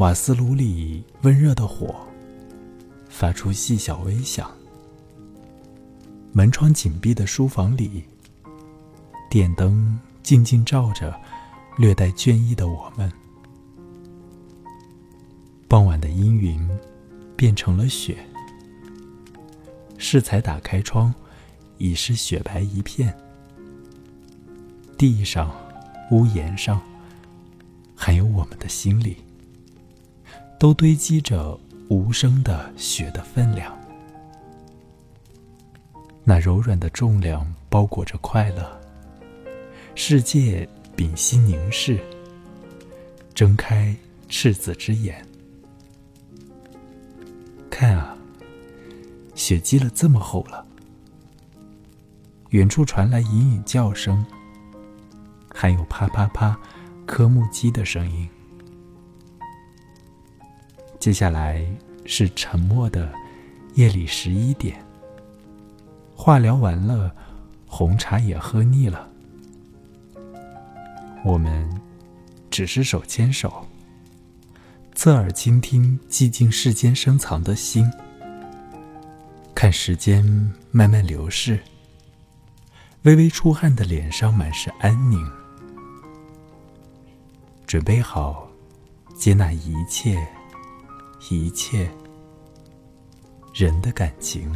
瓦斯炉里温热的火发出细小微响。门窗紧闭的书房里，电灯静静照着略带倦意的我们。傍晚的阴云变成了雪，适才打开窗，已是雪白一片。地上、屋檐上，还有我们的心里，都堆积着无声的雪的分量。那柔软的重量包裹着快乐。世界屏息凝视，睁开赤子之眼。看啊，雪积了这么厚了。远处传来隐隐叫声，还有啪啪啪科目机的声音。接下来是沉默的夜里十一点。话聊完了，红茶也喝腻了，我们只是手牵手。侧耳倾听寂静世间深藏的心，看时间慢慢流逝，微微出汗的脸上满是安宁，准备好接纳一切，一切人的感情。